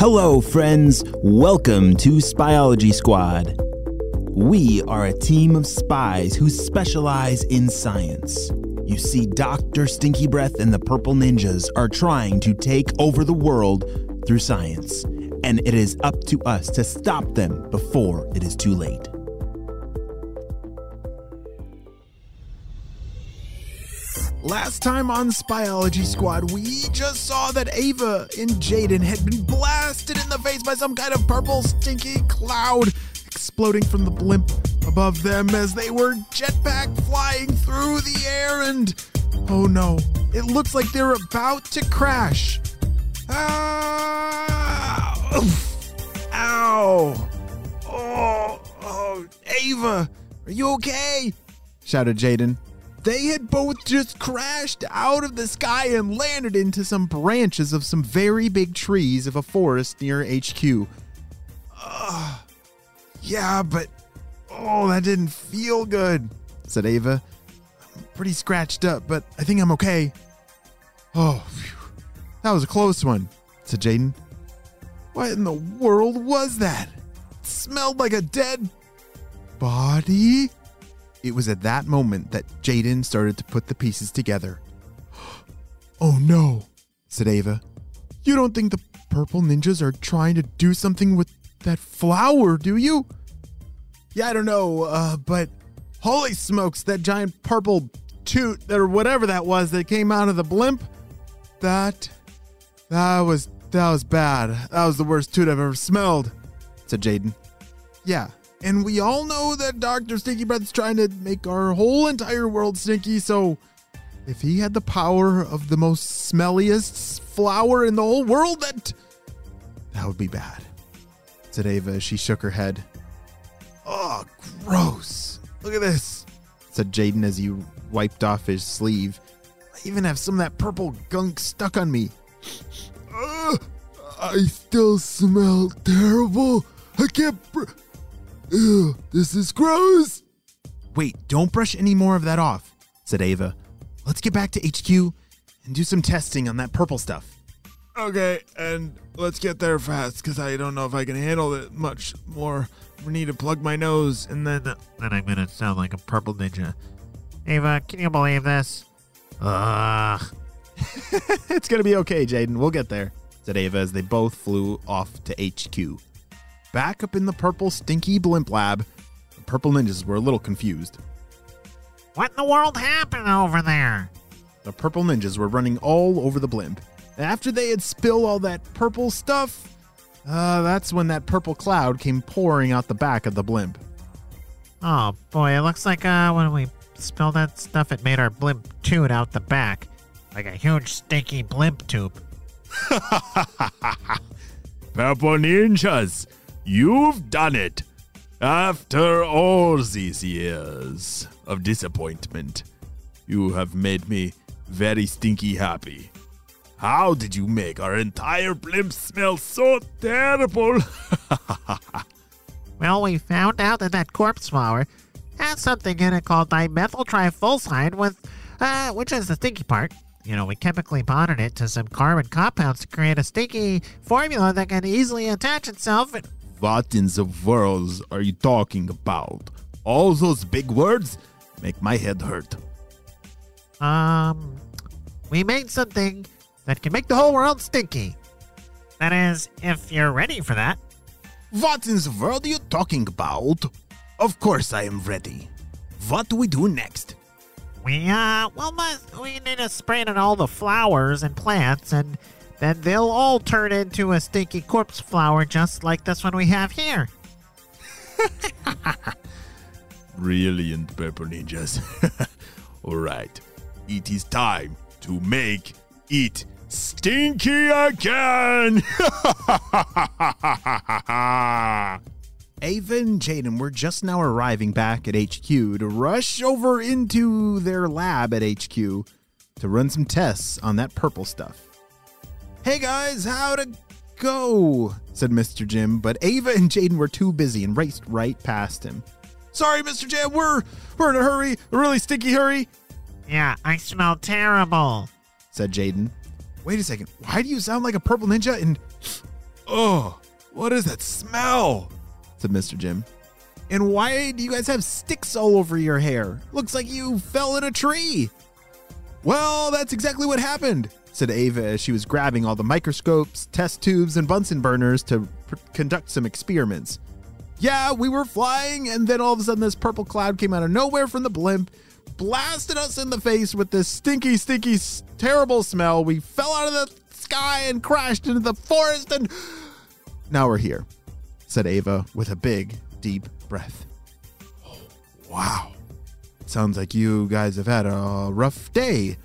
Hello, friends. Welcome to Spyology Squad. We are a team of spies who specialize in science. You see, Dr. Stinky Breath and the Purple Ninjas are trying to take over the world through science, and it is up to us to stop them before it is too late. Last time on Spyology Squad, we just saw that Ava and Jaden had been blasted in the face by some kind of purple, stinky cloud exploding from the blimp above them as they were jetpack flying through the air. And oh no, it looks like they're about to crash. Ah! Ow! Oh, oh, Ava, are you okay? shouted Jaden. They had both just crashed out of the sky and landed into some branches of some very big trees of a forest near HQ. Ugh. yeah, but oh, that didn't feel good, said Ava. I'm pretty scratched up, but I think I'm okay. Oh, phew. that was a close one, said Jaden. What in the world was that? It smelled like a dead body. It was at that moment that Jaden started to put the pieces together. Oh no, said Ava. You don't think the purple ninjas are trying to do something with that flower, do you? Yeah, I don't know, uh, but holy smokes, that giant purple toot or whatever that was that came out of the blimp, that that was that was bad. That was the worst toot I've ever smelled, said Jaden. Yeah, and we all know that Dr. Stinky Breath's trying to make our whole entire world stinky, so if he had the power of the most smelliest flower in the whole world, that that would be bad. Said Ava as she shook her head. Oh, gross. Look at this, said Jaden as he wiped off his sleeve. I even have some of that purple gunk stuck on me. Ugh, I still smell terrible. I can't. Br- Ew, this is gross. Wait, don't brush any more of that off, said Ava. Let's get back to HQ and do some testing on that purple stuff. Okay, and let's get there fast because I don't know if I can handle it much more. We need to plug my nose and then. Then I'm gonna sound like a purple ninja. Ava, can you believe this? Ugh. it's gonna be okay, Jaden. We'll get there, said Ava as they both flew off to HQ. Back up in the purple stinky blimp lab, the purple ninjas were a little confused. What in the world happened over there? The purple ninjas were running all over the blimp. After they had spilled all that purple stuff, uh, that's when that purple cloud came pouring out the back of the blimp. Oh boy, it looks like uh when we spilled that stuff, it made our blimp toot out the back, like a huge stinky blimp tube. Purple Ninjas, you've done it. After all these years of disappointment, you have made me very stinky happy. How did you make our entire blimp smell so terrible? Well, we found out that that corpse flower has something in it called dimethyl trisulfide, with, uh, which is the stinky part. You know, we chemically bonded it to some carbon compounds to create a stinky formula that can easily attach itself. And, what in the world are you talking about? All those big words make my head hurt. um, we made something that can make the whole world stinky. That is, if you're ready for that. What in the world are you talking about? Of course I am ready. What do we do next? We, uh, well, must, we need to spray it on all the flowers and plants, and then they'll all turn into a stinky corpse flower just like this one we have here. Brilliant, Purple Ninjas. All right, it is time to make it stinky again. Ava and Jaden were just now arriving back at HQ to rush over into their lab at HQ to run some tests on that purple stuff. Hey guys, how'd it go? said Mr. Jim, but Ava and Jaden were too busy and raced right past him. Sorry, Mr. Jim, we're we're in a hurry, a really stinky hurry, Yeah, I smell terrible. said Jaden. Wait a second, why do you sound like a purple ninja and Oh, what is that smell? said Mr. Jim. And why do you guys have sticks all over your hair? Looks like you fell in a tree. Well, that's exactly what happened, said Ava as she was grabbing all the microscopes, test tubes, and Bunsen burners to pr- conduct some experiments. Yeah, we were flying, and then all of a sudden, this purple cloud came out of nowhere from the blimp, blasted us in the face with this stinky, stinky, s- terrible smell. We fell out of the sky and crashed into the forest, and now we're here, said Ava with a big, deep breath. wow. Sounds like you guys have had a rough day,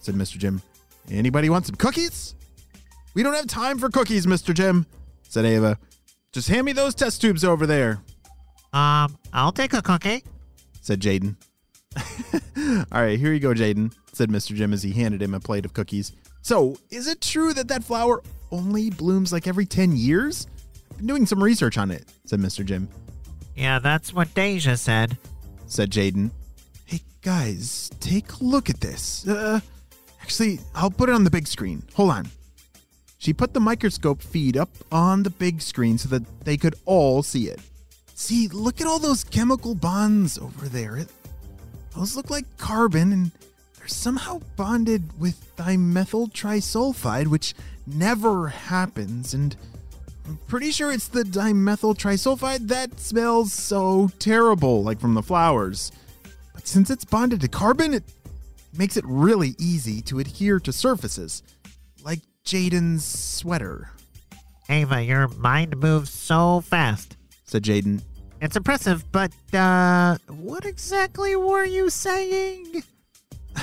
said Mr. Jim. Anybody want some cookies? We don't have time for cookies, Mr. Jim, said Ava. Just hand me those test tubes over there, Um, I'll take a cookie. said Jaden. All right, here you go, Jaden, said Mr. Jim as he handed him a plate of cookies. So, is it true that that flower only blooms like every 10 years? I've Been doing some research on it, said Mr. Jim. Yeah, that's what Deja said. said Jaden. Hey guys, take a look at this. Uh, actually, I'll put it on the big screen. Hold on. She put the microscope feed up on the big screen so that they could all see it. See, look at all those chemical bonds over there. It, those look like carbon and they're somehow bonded with dimethyl trisulfide, which never happens. And I'm pretty sure it's the dimethyl trisulfide that smells so terrible, like from the flowers. But since it's bonded to carbon, it makes it really easy to adhere to surfaces, like Jaden's sweater, Ava, your mind moves so fast. said Jaden. It's impressive, but, uh, what exactly were you saying?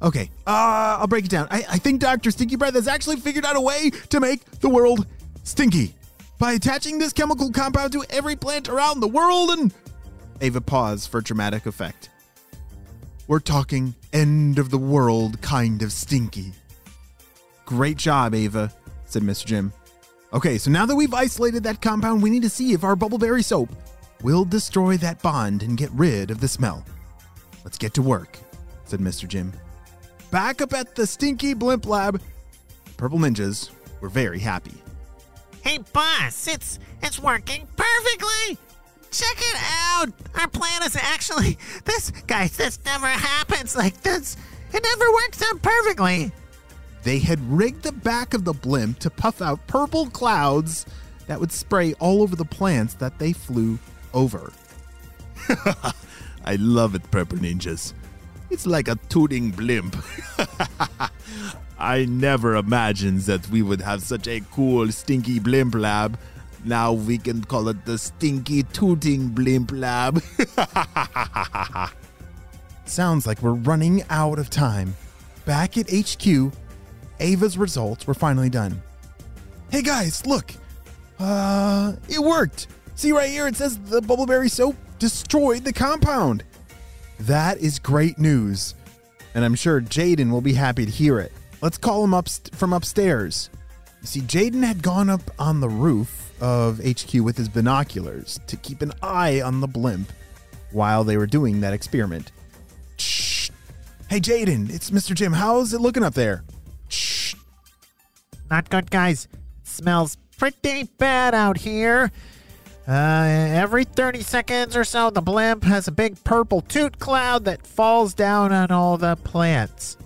Okay, uh, I'll break it down. I, I think Dr. Stinky Breath has actually figured out a way to make the world stinky by attaching this chemical compound to every plant around the world and. Ava paused for dramatic effect. We're talking end of the world kind of stinky. Great job, Ava, said Mr. Jim. Okay, so now that we've isolated that compound, we need to see if our bubbleberry soap will destroy that bond and get rid of the smell. Let's get to work, said Mr. Jim. Back up at the stinky blimp lab, the purple ninjas were very happy. Hey, boss, it's it's working perfectly. Check it out. Our plan is actually this, guys. This never happens like this. It never works out perfectly. They had rigged the back of the blimp to puff out purple clouds that would spray all over the plants that they flew over. I love it, Purple Ninjas. It's like a tooting blimp. I never imagined that we would have such a cool, stinky blimp lab. Now we can call it the Stinky Tooting Blimp Lab. Sounds like we're running out of time. Back at HQ, Ava's results were finally done. Hey guys, look! Uh, it worked! See right here, it says the bubbleberry soap destroyed the compound. That is great news, and I'm sure Jaden will be happy to hear it. Let's call him up from upstairs. You see, Jaden had gone up on the roof of HQ with his binoculars to keep an eye on the blimp while they were doing that experiment. Shh. Hey, Jaden, it's Mr. Jim. How's it looking up there? Shh. Not good, guys. It smells pretty bad out here. Uh, every 30 seconds or so, the blimp has a big purple toot cloud that falls down on all the plants.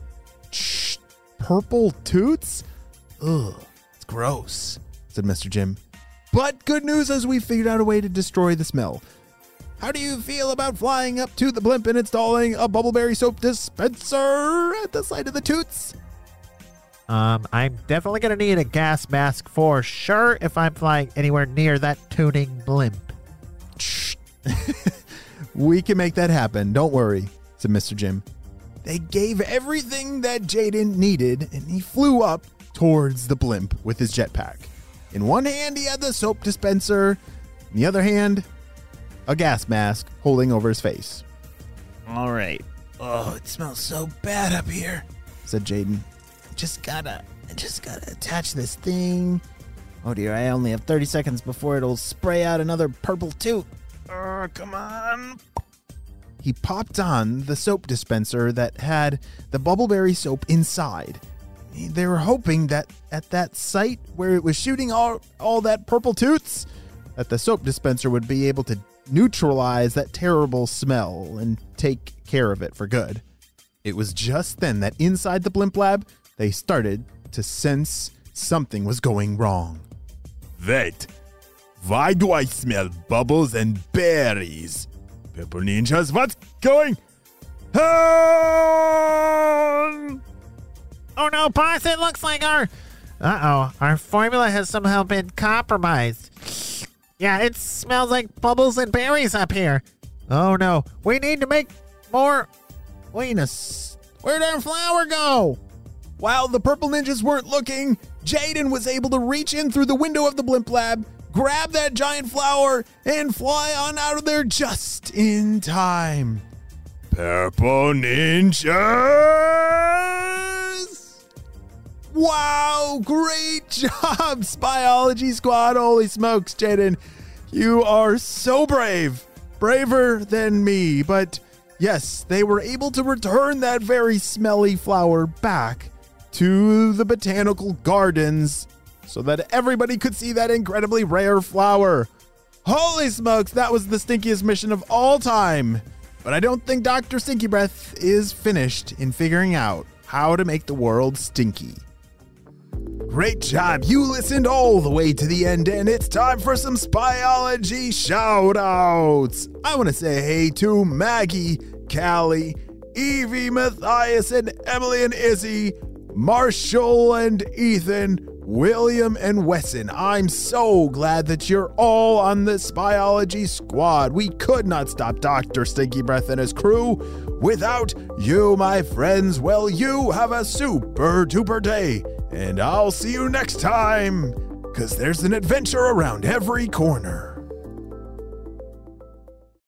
Shh. Purple toots? Ugh, it's gross, said Mr. Jim. But good news as we figured out a way to destroy the smell. How do you feel about flying up to the blimp and installing a bubbleberry soap dispenser at the side of the toots? Um, I'm definitely gonna need a gas mask for sure if I'm flying anywhere near that tuning blimp. We can make that happen. Don't worry, said Mr. Jim. They gave everything that Jaden needed, and he flew up towards the blimp with his jetpack. In one hand, he had the soap dispenser, in the other hand, a gas mask holding over his face. All right. Oh, it smells so bad up here, said Jaden. Just gotta, I just gotta attach this thing. Oh dear, I only have 30 seconds before it'll spray out another purple toot. Oh, come on. He popped on the soap dispenser that had the bubbleberry soap inside. They were hoping that at that site where it was shooting all, all that purple toots, that the soap dispenser would be able to neutralize that terrible smell and take care of it for good. It was just then that inside the blimp lab, they started to sense something was going wrong. Wait, why do I smell bubbles and berries? Purple ninjas, what's going on? Oh no, boss, it looks like our. Uh oh, our formula has somehow been compromised. Yeah, it smells like bubbles and berries up here. Oh no, we need to make more. Wait a s- Where'd our flower go? While the purple ninjas weren't looking, Jaden was able to reach in through the window of the blimp lab, grab that giant flower, and fly on out of there just in time. Purple ninjas! Wow, great job, Spyology Squad. Holy smokes, Jaden. You are so brave. Braver than me. But yes, they were able to return that very smelly flower back to the botanical gardens so that everybody could see that incredibly rare flower. Holy smokes, that was the stinkiest mission of all time. But I don't think Dr. Stinky Breath is finished in figuring out how to make the world stinky. Great job. You listened all the way to the end, and it's time for some Spyology shout outs. I want to say hey to Maggie, Callie, Evie, Matthias, and Emily and Izzy, Marshall and Ethan, William and Wesson. I'm so glad that you're all on the Spyology squad. We could not stop Dr. Stinky Breath and his crew without you, my friends. Well, you have a super duper day, and I'll see you next time, because there's an adventure around every corner.